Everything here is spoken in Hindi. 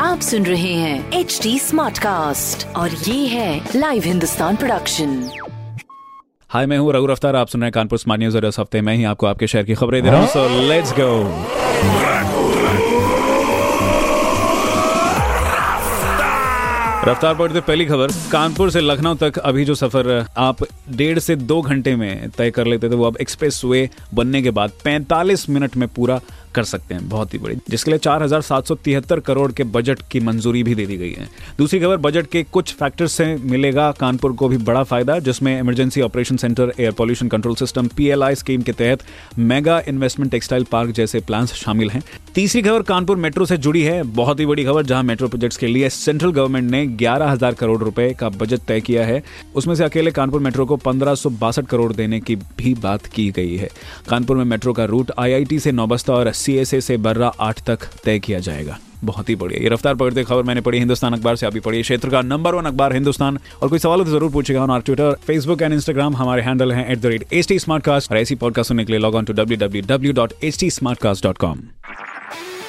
आप सुन रहे हैं एच डी स्मार्ट कास्ट और ये है लाइव हिंदुस्तान प्रोडक्शन हाय मैं हूँ रघु अफ्तार आप सुन रहे हैं कानपुर स्मार्ट न्यूज़ और इस हफ़्ते मैं ही आपको आपके शहर की खबरें दे रहा हूँ। सो लेट्स गो रफ्तार पढ़ते पहली खबर, कानपुर से लखनऊ तक अभी जो सफ़र, आप डेढ़ से दो घंटे में तय कर लेते थे, वो अब एक्सप्रेस वे बनने के बाद 45 मिनट में पूरा कर सकते हैं। बहुत ही बड़ी। जिसके लिए चार करोड़ के बजट की मंजूरी भी दे दी गई है। दूसरी खबर, बजट के कुछ फैक्टर्स से मिलेगा कानपुर को भी बड़ा फ़ायदा, जिसमें emergency operation centre air pollution control system PLI scheme के तहत मेगा इन्वेस्टमेंट टेक्सटाइल पार्क जैसे प्लान शामिल हैं। तीसरी खबर, कानपुर मेट्रो से जुड़ी है। बहुत ही बड़ी खबर, जहाँ मेट्रो प्रोजेक्ट्स के लिए सेंट्रल गवर्नमेंट ने ग्यारह हज़ार करोड़ रुपए का बजट तय किया है। उसमें से अकेले कानपुर मेट्रो को पंद्रह करोड़ देने की भी बात की गई है। कानपुर में मेट्रो का रूट आईआईटी से नौबस्ता और सीएसए से बर्रा आठ तक तय किया जाएगा। बहुत ही बढ़िया। ये रफ्तार पढ़ते खबर मैंने पढ़ी, हिंदुस्तान अखबार से अभी पढ़ी क्षेत्र का नंबर वन अखबार हिंदुस्तान। और कोई सवाल तो ज़रूर पूछेगा on Twitter Facebook and Instagram हमारे हैंडल है at the rate H T Smartcast और ऐसी पॉडकास्ट सुनने के लिए log on to W W W dot H T Smartcast dot com